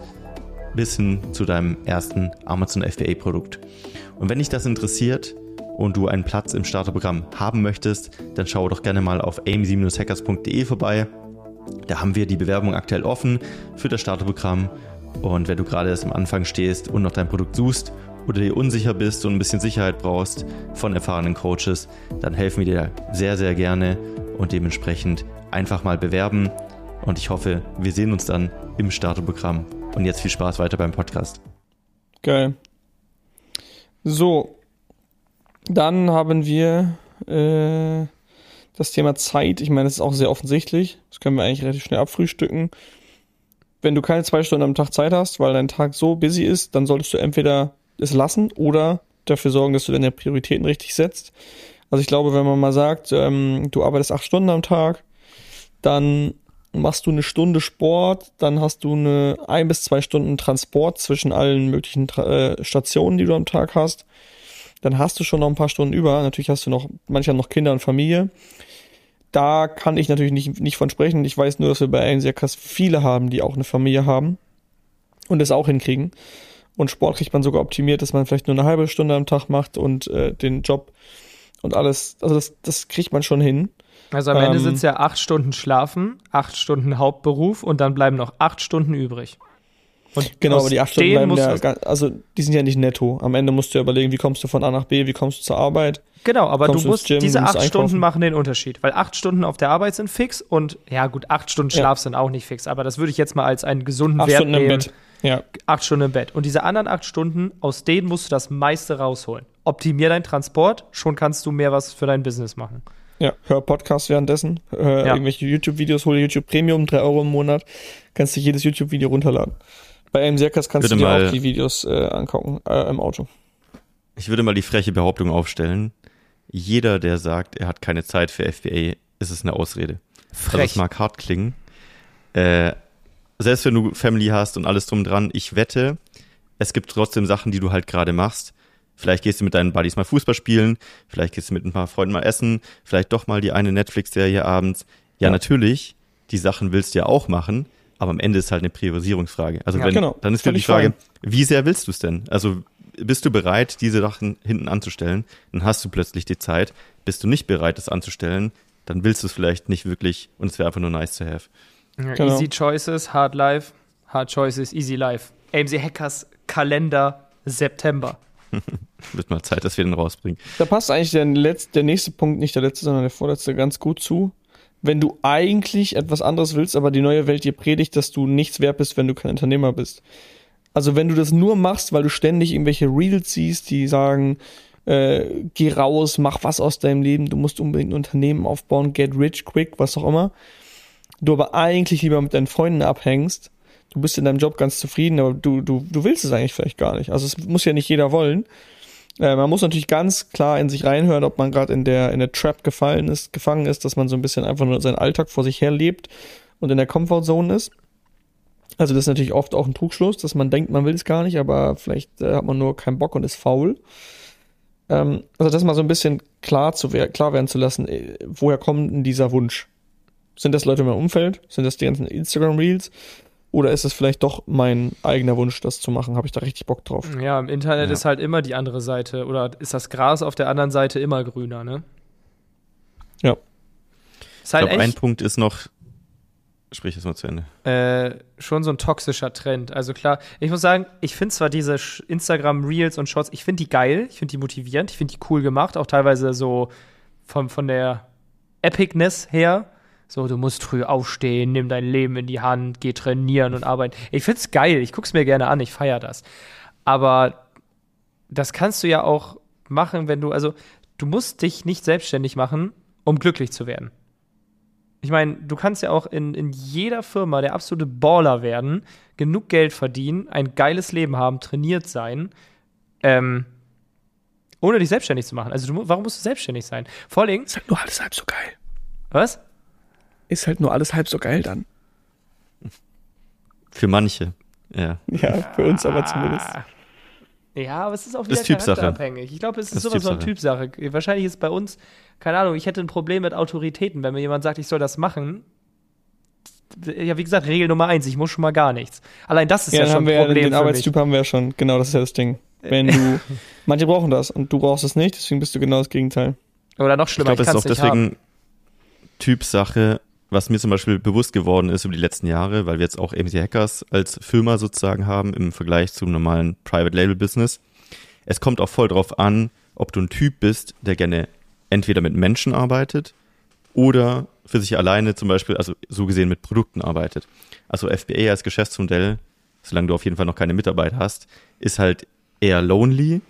bis hin zu deinem ersten Amazon FBA Produkt. Und wenn dich das interessiert und du einen Platz im Starterprogramm haben möchtest, dann schau doch gerne mal auf aim-hackers.de vorbei. Da haben wir die Bewerbung aktuell offen für das Starterprogramm. Und wenn du gerade erst am Anfang stehst und noch dein Produkt suchst oder dir unsicher bist und ein bisschen Sicherheit brauchst von erfahrenen Coaches, dann helfen wir dir sehr, sehr gerne und dementsprechend einfach mal bewerben. Und ich hoffe, wir sehen uns dann im Starterprogramm. Und jetzt viel Spaß weiter beim Podcast. Geil. So, dann haben wir äh, das Thema Zeit. Ich meine, das ist auch sehr offensichtlich. Das können wir eigentlich relativ schnell abfrühstücken. Wenn du keine zwei Stunden am Tag Zeit hast, weil dein Tag so busy ist, dann solltest du entweder es lassen oder dafür sorgen, dass du deine Prioritäten richtig setzt. Also ich glaube, wenn man mal sagt, ähm, du arbeitest acht Stunden am Tag, dann machst du eine Stunde Sport, dann hast du eine ein bis zwei Stunden Transport zwischen allen möglichen äh, Stationen, die du am Tag hast. Dann hast du schon noch ein paar Stunden über. Natürlich hast du noch, manchmal noch Kinder und Familie. Da kann ich natürlich nicht, nicht von sprechen. Ich weiß nur, dass wir bei Einserkas viele haben, die auch eine Familie haben und das auch hinkriegen. Und Sport kriegt man sogar optimiert, dass man vielleicht nur eine halbe Stunde am Tag macht und äh, den Job und alles. Also das, das kriegt man schon hin. Also am Ende ähm, sind es ja acht Stunden Schlafen, acht Stunden Hauptberuf und dann bleiben noch acht Stunden übrig. Und genau, aber die acht Stunden bleiben ja, also die sind ja nicht netto. Am Ende musst du ja überlegen, wie kommst du von A nach B, wie kommst du zur Arbeit. Genau, aber du musst, Gym, diese acht Stunden machen den Unterschied, weil acht Stunden auf der Arbeit sind fix und ja gut, acht Stunden Schlaf ja. sind auch nicht fix, aber das würde ich jetzt mal als einen gesunden acht Wert Stunden nehmen. Im Bett. Ja. Acht Stunden im Bett. Und diese anderen acht Stunden, aus denen musst du das meiste rausholen. Optimier deinen Transport, schon kannst du mehr was für dein Business machen. Ja, hör Podcast währenddessen, hör ja. irgendwelche YouTube-Videos, hol YouTube Premium, drei Euro im Monat, kannst dich jedes YouTube-Video runterladen. Bei einem Circus kannst du dir auch die Videos äh, angucken äh, im Auto. Ich würde mal die freche Behauptung aufstellen. Jeder, der sagt, er hat keine Zeit für FBA, ist es eine Ausrede. Frech. Also es mag hart klingen. Äh, selbst wenn du Family hast und alles drum dran, ich wette, es gibt trotzdem Sachen, die du halt gerade machst, Vielleicht gehst du mit deinen Buddies mal Fußball spielen, vielleicht gehst du mit ein paar Freunden mal essen, vielleicht doch mal die eine Netflix-Serie abends. Ja, ja, natürlich, die Sachen willst du ja auch machen, aber am Ende ist halt eine Priorisierungsfrage. Also ja, wenn, genau. dann ist wieder die Frage, fein. wie sehr willst du es denn? Also bist du bereit, diese Sachen hinten anzustellen? Dann hast du plötzlich die Zeit. Bist du nicht bereit, das anzustellen, dann willst du es vielleicht nicht wirklich und es wäre einfach nur nice to have. Genau. Easy Choices, Hard Life, Hard Choices, Easy Life. AMC Hackers Kalender September. *laughs* Wird mal Zeit, dass wir den rausbringen. Da passt eigentlich der, letzte, der nächste Punkt, nicht der letzte, sondern der vorletzte, ganz gut zu. Wenn du eigentlich etwas anderes willst, aber die neue Welt dir predigt, dass du nichts wert bist, wenn du kein Unternehmer bist. Also wenn du das nur machst, weil du ständig irgendwelche Reels siehst, die sagen, äh, geh raus, mach was aus deinem Leben, du musst unbedingt ein Unternehmen aufbauen, get rich quick, was auch immer. Du aber eigentlich lieber mit deinen Freunden abhängst, du bist in deinem Job ganz zufrieden, aber du, du, du willst es eigentlich vielleicht gar nicht. Also es muss ja nicht jeder wollen. Äh, man muss natürlich ganz klar in sich reinhören, ob man gerade in der, in der Trap gefallen ist, gefangen ist, dass man so ein bisschen einfach nur seinen Alltag vor sich her lebt und in der Comfortzone ist. Also das ist natürlich oft auch ein Trugschluss, dass man denkt, man will es gar nicht, aber vielleicht äh, hat man nur keinen Bock und ist faul. Ähm, also das mal so ein bisschen klar, zu wer klar werden zu lassen, äh, woher kommt denn dieser Wunsch? Sind das Leute in meinem Umfeld? Sind das die ganzen Instagram-Reels? Oder ist es vielleicht doch mein eigener Wunsch, das zu machen? Habe ich da richtig Bock drauf? Ja, im Internet Ja. ist halt immer die andere Seite. Oder ist das Gras auf der anderen Seite immer grüner, ne? Ja. Ist Ich halt glaube, ein Punkt ist noch, sprich es mal zu Ende. äh, schon so ein toxischer Trend. Also klar, ich muss sagen, ich finde zwar diese Sch- Instagram-Reels und Shorts, ich finde die geil, ich finde die motivierend, ich finde die cool gemacht, auch teilweise so von, von der Epicness her. So, du musst früh aufstehen, nimm dein Leben in die Hand, geh trainieren und arbeiten. Ich find's geil, ich guck's mir gerne an, ich feier das. Aber das kannst du ja auch machen, wenn du, also du musst dich nicht selbstständig machen, um glücklich zu werden. Ich meine, du kannst ja auch in, in jeder Firma der absolute Baller werden, genug Geld verdienen, ein geiles Leben haben, trainiert sein, ähm, ohne dich selbstständig zu machen. Also, du, warum musst du selbstständig sein? Vor allem, Ist halt nur alles halb so geil. was? Ist halt nur alles halb so geil dann. Für manche, ja. Ja, für uns aber zumindest. Ja, aber es ist auch wieder Ist Typsache. charakterabhängig. Ich glaube, es ist, Ist sowas von Typsache. Wahrscheinlich ist bei uns, keine Ahnung, ich hätte ein Problem mit Autoritäten, wenn mir jemand sagt, ich soll das machen. Ja, wie gesagt, Regel Nummer eins, ich muss schon mal gar nichts. Allein das ist Ja, ja, schon haben wir ein ja, Problem den für Arbeitstyp haben wir ja schon. Genau, das ist ja das Ding. Wenn du, *laughs* manche brauchen das und du brauchst es nicht, deswegen bist du genau das Gegenteil. mich. Oder noch Ich schlimmer, glaube, ich, es ist auch deswegen haben. Typsache, was mir zum Beispiel bewusst geworden ist über die letzten Jahre, weil wir jetzt auch AMC Hackers als Firma sozusagen haben im Vergleich zum normalen Private Label Business. Es kommt auch voll drauf an, ob du ein Typ bist, der gerne entweder mit Menschen arbeitet oder für sich alleine zum Beispiel, also so gesehen mit Produkten arbeitet. Also FBA als Geschäftsmodell, solange du auf jeden Fall noch keine Mitarbeiter hast, ist halt eher lonely.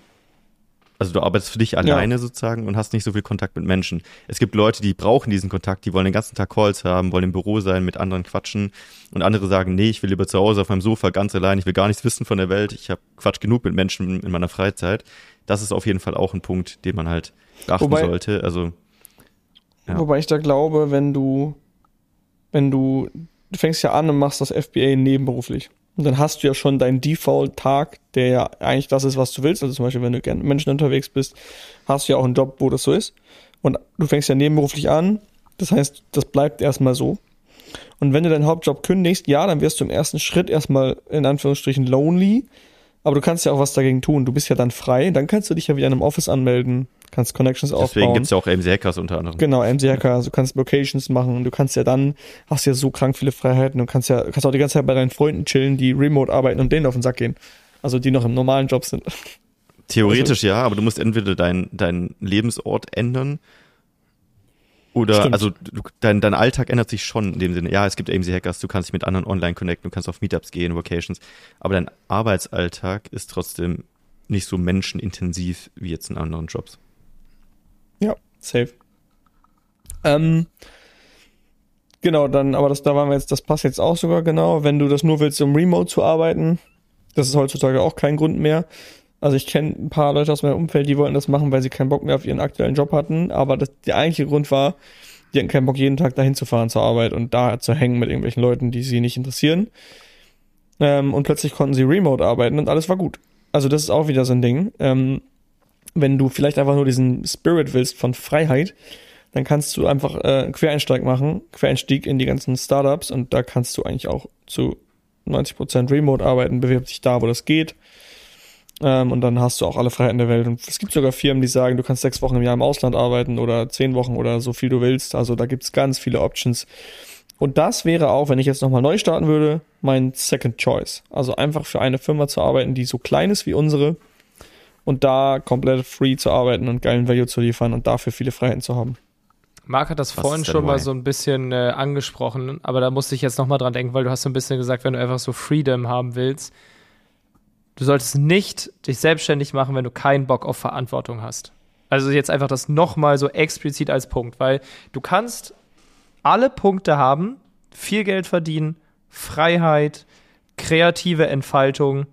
Also du arbeitest für dich alleine sozusagen und hast nicht so viel Kontakt mit Menschen. Es gibt Leute, die brauchen diesen Kontakt, die wollen den ganzen Tag Calls haben, wollen im Büro sein, mit anderen quatschen und andere sagen, nee, ich will lieber zu Hause auf meinem Sofa ganz allein, ich will gar nichts wissen von der Welt, ich habe Quatsch genug mit Menschen in meiner Freizeit. Das ist auf jeden Fall auch ein Punkt, den man halt beachten Wobei- sollte. Also Ja. Wobei ich da glaube, wenn du, wenn du, du fängst ja an und machst das FBA nebenberuflich. Und dann hast du ja schon deinen Default-Tag, der ja eigentlich das ist, was du willst. Also zum Beispiel, wenn du gerne Menschen unterwegs bist, hast du ja auch einen Job, wo das so ist. Und du fängst ja nebenberuflich an. Das heißt, das bleibt erstmal so. Und wenn du deinen Hauptjob kündigst, ja, dann wirst du im ersten Schritt erstmal in Anführungsstrichen lonely. Aber du kannst ja auch was dagegen tun. Du bist ja dann frei. Dann kannst du dich ja wieder in einem Office anmelden, kannst Connections deswegen aufbauen. gibt's ja auch AMC Hackers unter anderem. Genau, MCHK, also du kannst Locations machen, du kannst ja dann, hast ja so krank viele Freiheiten, du kannst ja, kannst auch die ganze Zeit bei deinen Freunden chillen, die remote arbeiten und denen auf den Sack gehen. Also die noch im normalen Job sind. Theoretisch ja, aber du musst entweder deinen dein Lebensort ändern oder Stimmt. also du, dein, dein Alltag ändert sich schon in dem Sinne. Ja, es gibt AMC Hackers, du kannst dich mit anderen online connecten, du kannst auf Meetups gehen, Vacations, aber dein Arbeitsalltag ist trotzdem nicht so menschenintensiv wie jetzt in anderen Jobs. Ja, safe. Ähm, genau, dann, aber das, da waren wir jetzt, das passt jetzt auch sogar genau. Wenn du das nur willst, um remote zu arbeiten, das ist heutzutage auch kein Grund mehr. Also ich kenne ein paar Leute aus meinem Umfeld, die wollten das machen, weil sie keinen Bock mehr auf ihren aktuellen Job hatten. Aber das, der eigentliche Grund war, die hatten keinen Bock, jeden Tag dahin zu fahren zur Arbeit und da zu hängen mit irgendwelchen Leuten, die sie nicht interessieren. Ähm, und plötzlich konnten sie remote arbeiten und alles war gut. Also das ist auch wieder so ein Ding. Ähm, wenn du vielleicht einfach nur diesen Spirit willst von Freiheit, dann kannst du einfach äh, Quereinsteig machen, Quereinstieg in die ganzen Startups und da kannst du eigentlich auch zu 90% remote arbeiten, bewirb dich da, wo das geht. Ähm, und dann hast du auch alle Freiheiten der Welt. Und es gibt sogar Firmen, die sagen, du kannst sechs Wochen im Jahr im Ausland arbeiten oder zehn Wochen oder so viel du willst. Also da gibt's ganz viele Options. Und das wäre auch, wenn ich jetzt nochmal neu starten würde, mein Second Choice. Also einfach für eine Firma zu arbeiten, die so klein ist wie unsere und da komplett free zu arbeiten und geilen Value zu liefern und dafür viele Freiheiten zu haben. Marc hat das Was vorhin schon mal so ein bisschen äh, angesprochen, aber da musste ich jetzt nochmal dran denken, weil du hast so ein bisschen gesagt, wenn du einfach so Freedom haben willst, du solltest nicht dich selbstständig machen, wenn du keinen Bock auf Verantwortung hast. Also jetzt einfach das nochmal so explizit als Punkt, weil du kannst alle Punkte haben, viel Geld verdienen, Freiheit, kreative Entfaltung,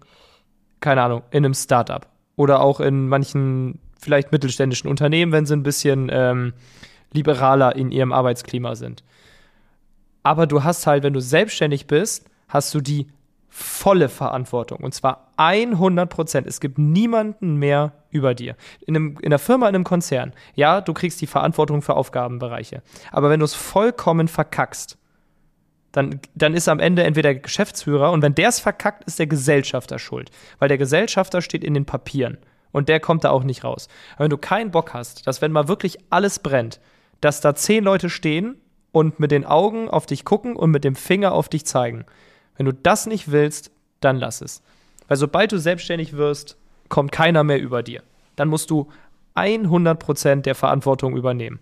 keine Ahnung, in einem Startup oder auch in manchen vielleicht mittelständischen Unternehmen, wenn sie ein bisschen ähm, liberaler in ihrem Arbeitsklima sind. Aber du hast halt, wenn du selbstständig bist, hast du die volle Verantwortung. Und zwar 100 Prozent. Es gibt niemanden mehr über dir. In, einem, in einer Firma, in einem Konzern, ja, du kriegst die Verantwortung für Aufgabenbereiche. Aber wenn du es vollkommen verkackst, dann, dann ist am Ende entweder der Geschäftsführer und wenn der es verkackt, ist der Gesellschafter schuld. Weil der Gesellschafter steht in den Papieren und der kommt da auch nicht raus. Aber wenn du keinen Bock hast, dass wenn mal wirklich alles brennt, dass da zehn Leute stehen und mit den Augen auf dich gucken und mit dem Finger auf dich zeigen, wenn du das nicht willst, dann lass es. Weil sobald du selbstständig wirst, kommt keiner mehr über dir. Dann musst du 100% der Verantwortung übernehmen.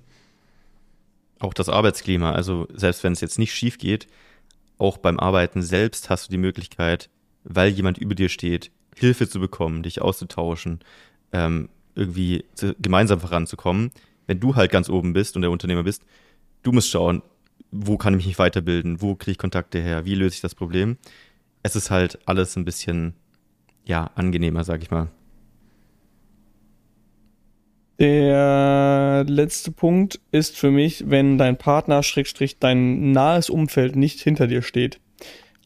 Auch das Arbeitsklima, also selbst wenn es jetzt nicht schief geht, auch beim Arbeiten selbst hast du die Möglichkeit, weil jemand über dir steht, Hilfe zu bekommen, dich auszutauschen, ähm, irgendwie zu, gemeinsam voranzukommen. Wenn du halt ganz oben bist und der Unternehmer bist, du musst schauen, wo kann ich mich weiterbilden, wo kriege ich Kontakte her, wie löse ich das Problem. Es ist halt alles ein bisschen, ja, angenehmer, sag ich mal. Der letzte Punkt ist für mich, wenn dein Partner, Schrägstrich, dein nahes Umfeld nicht hinter dir steht.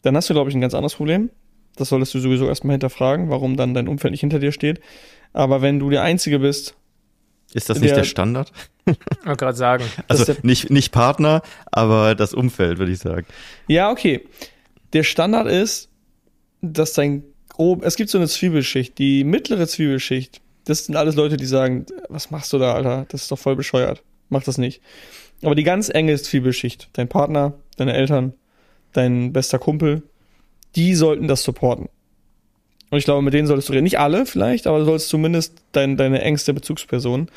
Dann hast du, glaube ich, ein ganz anderes Problem. Das solltest du sowieso erstmal hinterfragen, warum dann dein Umfeld nicht hinter dir steht. Aber wenn du der Einzige bist. Ist das nicht der, der Standard? Ich *laughs* wollte gerade sagen. Also nicht, nicht Partner, aber das Umfeld, würde ich sagen. Ja, okay. Der Standard ist, dass dein grob, es gibt so eine Zwiebelschicht, die mittlere Zwiebelschicht, das sind alles Leute, die sagen, was machst du da, Alter? Das ist doch voll bescheuert. Mach das nicht. Aber die ganz enge Zwiebelschicht, dein Partner, deine Eltern, dein bester Kumpel, die sollten das supporten. Und ich glaube, mit denen solltest du reden. Nicht alle vielleicht, aber du solltest zumindest dein, deine engste Bezugsperson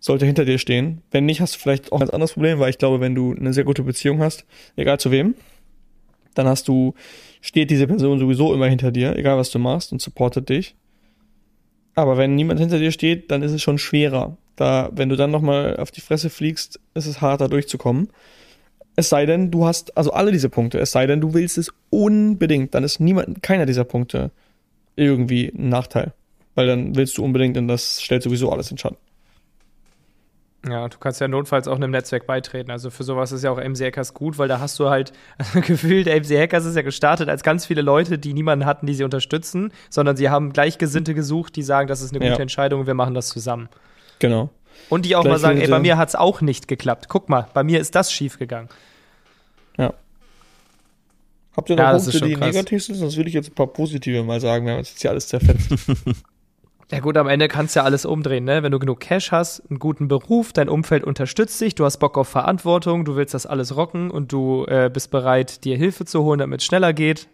sollte hinter dir stehen. Wenn nicht, hast du vielleicht auch ein ganz anderes Problem, weil ich glaube, wenn du eine sehr gute Beziehung hast, egal zu wem, dann hast du, steht diese Person sowieso immer hinter dir, egal was du machst und supportet dich. Aber wenn niemand hinter dir steht, dann ist es schon schwerer. Da, wenn du dann nochmal auf die Fresse fliegst, ist es harter durchzukommen. Es sei denn, du hast, also alle diese Punkte, es sei denn, du willst es unbedingt, dann ist niemand, keiner dieser Punkte irgendwie ein Nachteil. Weil dann willst du unbedingt, denn das stellt sowieso alles in Schatten. Ja, du kannst ja notfalls auch einem Netzwerk beitreten. Also für sowas ist ja auch MC Hackers gut, weil da hast du halt *laughs* also gefühlt, MC Hackers ist ja gestartet als ganz viele Leute, die niemanden hatten, die sie unterstützen, sondern sie haben Gleichgesinnte gesucht, die sagen, das ist eine gute ja. Entscheidung wir machen das zusammen. Genau. Und die auch mal sagen, ey, bei mir hat es auch nicht geklappt. Guck mal, bei mir ist das schief gegangen. Ja. Habt ihr noch ja, Punkte, die krass. negativ sind? Sonst würde ich jetzt ein paar positive mal sagen. Wir haben jetzt hier alles zerfetzt. *laughs* Ja gut, am Ende kannst du ja alles umdrehen, ne? Wenn du genug Cash hast, einen guten Beruf, dein Umfeld unterstützt dich, du hast Bock auf Verantwortung, du willst das alles rocken und du äh, bist bereit, dir Hilfe zu holen, damit es schneller geht.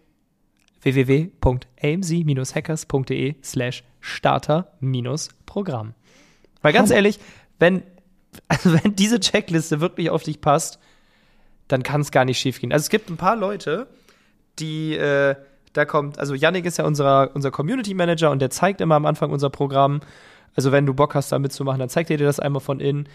www.amc-hackers.de slash starter-programm. Weil ganz oh. ehrlich, wenn, *laughs* also wenn diese Checkliste wirklich auf dich passt, dann kann es gar nicht schief gehen. Also es gibt ein paar Leute, die äh, da kommt, also Yannick ist ja unser, unser Community Manager und der zeigt immer am Anfang unser Programm. Also wenn du Bock hast, da mitzumachen, dann zeigt er dir das einmal von innen.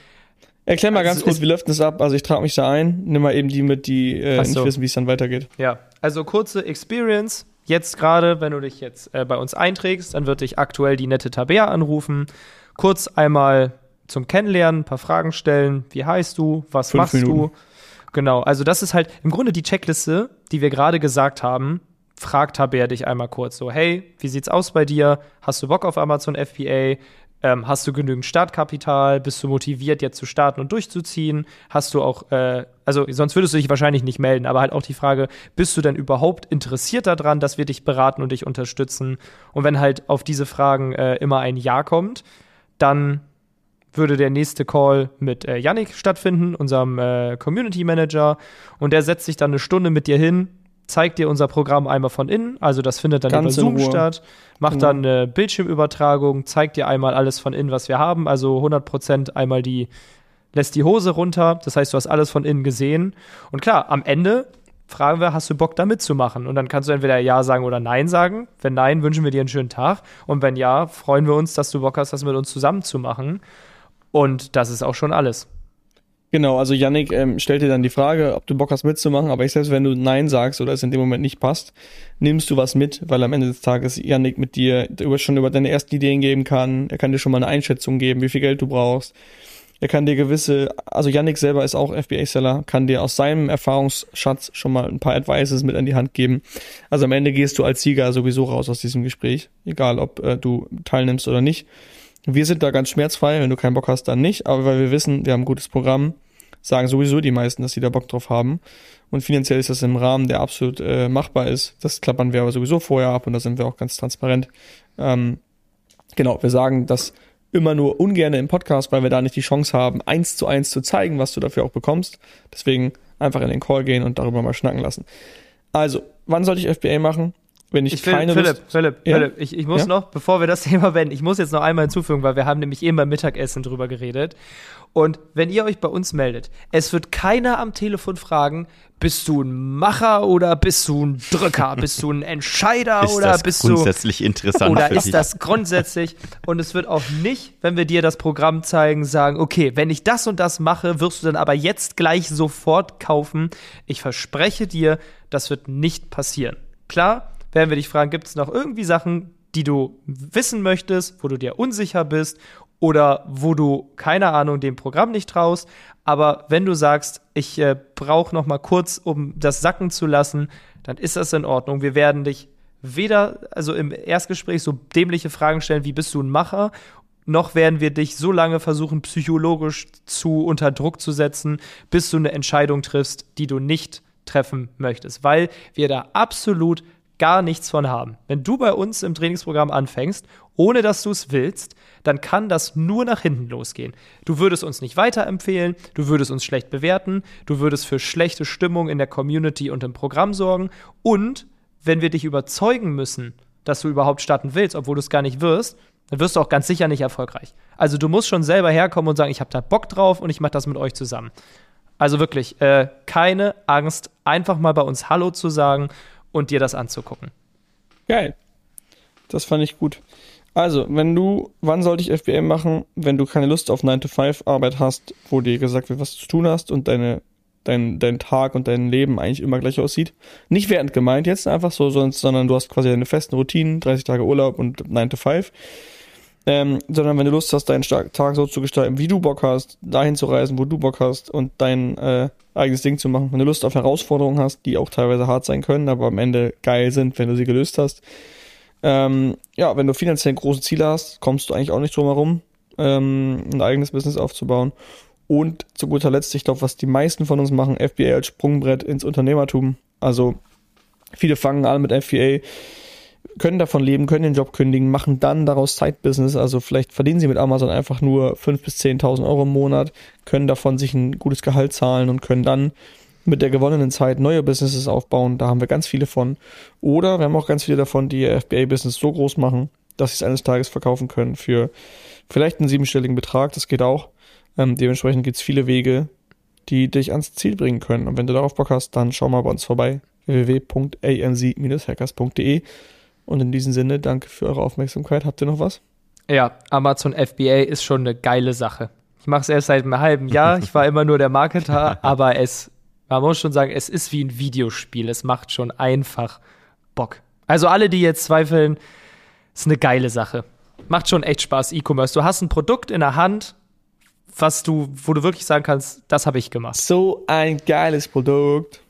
Erklär mal also ganz kurz, wie läuft das ab? Also ich trage mich da ein, nimm mal eben die mit, die äh, so. nicht wissen, wie es dann weitergeht. Ja, also kurze Experience. Jetzt gerade, wenn du dich jetzt äh, bei uns einträgst, dann wird dich aktuell die nette Tabea anrufen. Kurz einmal zum Kennenlernen, ein paar Fragen stellen. Wie heißt du? Was Fünf machst Minuten. du? Genau, also das ist halt im Grunde die Checkliste, die wir gerade gesagt haben, fragt Tabea dich einmal kurz so, hey, wie sieht's aus bei dir? Hast du Bock auf Amazon FBA? Ähm, hast du genügend Startkapital? Bist du motiviert, jetzt zu starten und durchzuziehen? Hast du auch, äh, also sonst würdest du dich wahrscheinlich nicht melden, aber halt auch die Frage, bist du denn überhaupt interessiert daran, dass wir dich beraten und dich unterstützen? Und wenn halt auf diese Fragen äh, immer ein Ja kommt, dann würde der nächste Call mit äh, Yannick stattfinden, unserem äh, Community Manager. Und der setzt sich dann eine Stunde mit dir hin, zeigt dir unser Programm einmal von innen, also das findet dann Ganz über Zoom statt, macht genau. dann eine Bildschirmübertragung, zeigt dir einmal alles von innen, was wir haben, also 100% einmal die, lässt die Hose runter, das heißt, du hast alles von innen gesehen und klar, am Ende fragen wir, hast du Bock da mitzumachen? Und dann kannst du entweder Ja sagen oder Nein sagen. Wenn Nein, wünschen wir dir einen schönen Tag. Und wenn Ja, freuen wir uns, dass du Bock hast, das mit uns zusammen zu machen. Und das ist auch schon alles. Genau, also Yannick ähm, stellt dir dann die Frage, ob du Bock hast mitzumachen, aber ich selbst, wenn du Nein sagst oder es in dem Moment nicht passt, nimmst du was mit, weil am Ende des Tages Yannick mit dir schon über deine ersten Ideen geben kann, er kann dir schon mal eine Einschätzung geben, wie viel Geld du brauchst, Er kann dir gewisse, also Yannick selber ist auch FBA-Seller, kann dir aus seinem Erfahrungsschatz schon mal ein paar Advices mit an die Hand geben. Also am Ende gehst du als Sieger sowieso raus aus diesem Gespräch, egal ob äh, du teilnimmst oder nicht. Wir sind da ganz schmerzfrei, wenn du keinen Bock hast, dann nicht, aber weil wir wissen, wir haben ein gutes Programm, sagen sowieso die meisten, dass sie da Bock drauf haben. Und finanziell ist das im Rahmen, der absolut äh, machbar ist. Das klappern wir aber sowieso vorher ab und da sind wir auch ganz transparent. Ähm, genau, wir sagen das immer nur ungern im Podcast, weil wir da nicht die Chance haben, eins zu eins zu zeigen, was du dafür auch bekommst. Deswegen einfach in den Call gehen und darüber mal schnacken lassen. Also, wann sollte ich FBA machen? Wenn ich, Ich will, keine Philipp, Lust, Philipp, Ja? Philipp, ich, ich muss Ja? noch, bevor wir das *laughs* Thema beenden, ich muss jetzt noch einmal hinzufügen, weil wir haben nämlich eben beim Mittagessen drüber geredet. Und wenn ihr euch bei uns meldet, es wird keiner am Telefon fragen, bist du ein Macher oder bist du ein Drücker? bist du ein Entscheider *laughs* Ist oder das bist du grundsätzlich interessant oder für ist dich? das grundsätzlich? Und es wird auch nicht, wenn wir dir das Programm zeigen, sagen, okay, wenn ich das und das mache, wirst du dann aber jetzt gleich sofort kaufen. Ich verspreche dir, das wird nicht passieren. Klar, werden wir dich fragen, gibt es noch irgendwie Sachen, die du wissen möchtest, wo du dir unsicher bist oder wo du, keine Ahnung, dem Programm nicht traust. Aber wenn du sagst, ich äh, brauche noch mal kurz, um das sacken zu lassen, dann ist das in Ordnung. Wir werden dich weder, also im Erstgespräch so dämliche Fragen stellen, wie bist du ein Macher, noch werden wir dich so lange versuchen, psychologisch zu unter Druck zu setzen, bis du eine Entscheidung triffst, die du nicht treffen möchtest, weil wir da absolut gar nichts von haben. Wenn du bei uns im Trainingsprogramm anfängst, ohne dass du es willst, dann kann das nur nach hinten losgehen. Du würdest uns nicht weiterempfehlen, du würdest uns schlecht bewerten, du würdest für schlechte Stimmung in der Community und im Programm sorgen und wenn wir dich überzeugen müssen, dass du überhaupt starten willst, obwohl du es gar nicht wirst, dann wirst du auch ganz sicher nicht erfolgreich. Also du musst schon selber herkommen und sagen, ich habe da Bock drauf und ich mache das mit euch zusammen. Also wirklich, äh, keine Angst, einfach mal bei uns Hallo zu sagen und dir das anzugucken. Geil. Das fand ich gut. Also, wenn du, wann sollte ich FBA machen, wenn du keine Lust auf 9-to-5-Arbeit hast, wo dir gesagt wird, was du zu tun hast und deine, dein, dein Tag und dein Leben eigentlich immer gleich aussieht? Nicht während gemeint jetzt einfach so, sonst, sondern du hast quasi deine festen Routinen, 30 Tage Urlaub und 9-to-5. Ähm, sondern wenn du Lust hast, deinen Tag so zu gestalten, wie du Bock hast, dahin zu reisen, wo du Bock hast und dein äh, eigenes Ding zu machen. Wenn du Lust auf Herausforderungen hast, die auch teilweise hart sein können, aber am Ende geil sind, wenn du sie gelöst hast. Ähm, ja, wenn du finanziell große Ziele hast, kommst du eigentlich auch nicht drum herum, ähm, ein eigenes Business aufzubauen. Und zu guter Letzt, ich glaube, was die meisten von uns machen, FBA als Sprungbrett ins Unternehmertum. Also viele fangen an mit FBA, können davon leben, können den Job kündigen, machen dann daraus Side-Business. Also vielleicht verdienen sie mit Amazon einfach nur 5.000 bis 10.000 Euro im Monat, können davon sich ein gutes Gehalt zahlen und können dann mit der gewonnenen Zeit neue Businesses aufbauen. Da haben wir ganz viele von. Oder wir haben auch ganz viele davon, die ihr FBA-Business so groß machen, dass sie es eines Tages verkaufen können für vielleicht einen siebenstelligen Betrag. Das geht auch. Ähm, dementsprechend gibt es viele Wege, die dich ans Ziel bringen können. Und wenn du darauf Bock hast, dann schau mal bei uns vorbei. www.amc-hackers.de Und in diesem Sinne, danke für eure Aufmerksamkeit. Habt ihr noch was? Ja, Amazon FBA ist schon eine geile Sache. Ich mache es erst seit einem halben Jahr. Ich war immer nur der Marketer, *laughs* aber es, man muss schon sagen, es ist wie ein Videospiel. Es macht schon einfach Bock. Also alle, die jetzt zweifeln, ist eine geile Sache. Macht schon echt Spaß, E-Commerce. Du hast ein Produkt in der Hand, was du, wo du wirklich sagen kannst, das habe ich gemacht. So ein geiles Produkt.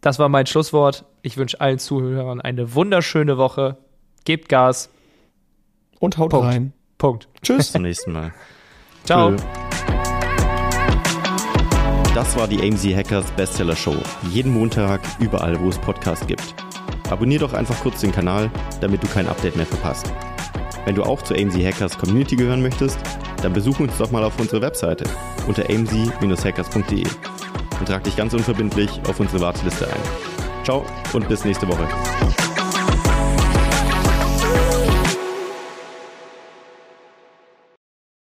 Das war mein Schlusswort. Ich wünsche allen Zuhörern eine wunderschöne Woche. Gebt Gas. Und haut Punkt. rein. Punkt. Bis Tschüss. zum nächsten Mal. *laughs* Ciao. Tschö. Das war die AMZ Hackers Bestseller Show. Jeden Montag, überall, wo es Podcasts gibt. Abonnier doch einfach kurz den Kanal, damit du kein Update mehr verpasst. Wenn du auch zur AMZ Hackers Community gehören möchtest, dann besuch uns doch mal auf unserer Webseite unter amz-hackers.de und trag dich ganz unverbindlich auf unsere Warteliste ein. Ciao und bis nächste Woche.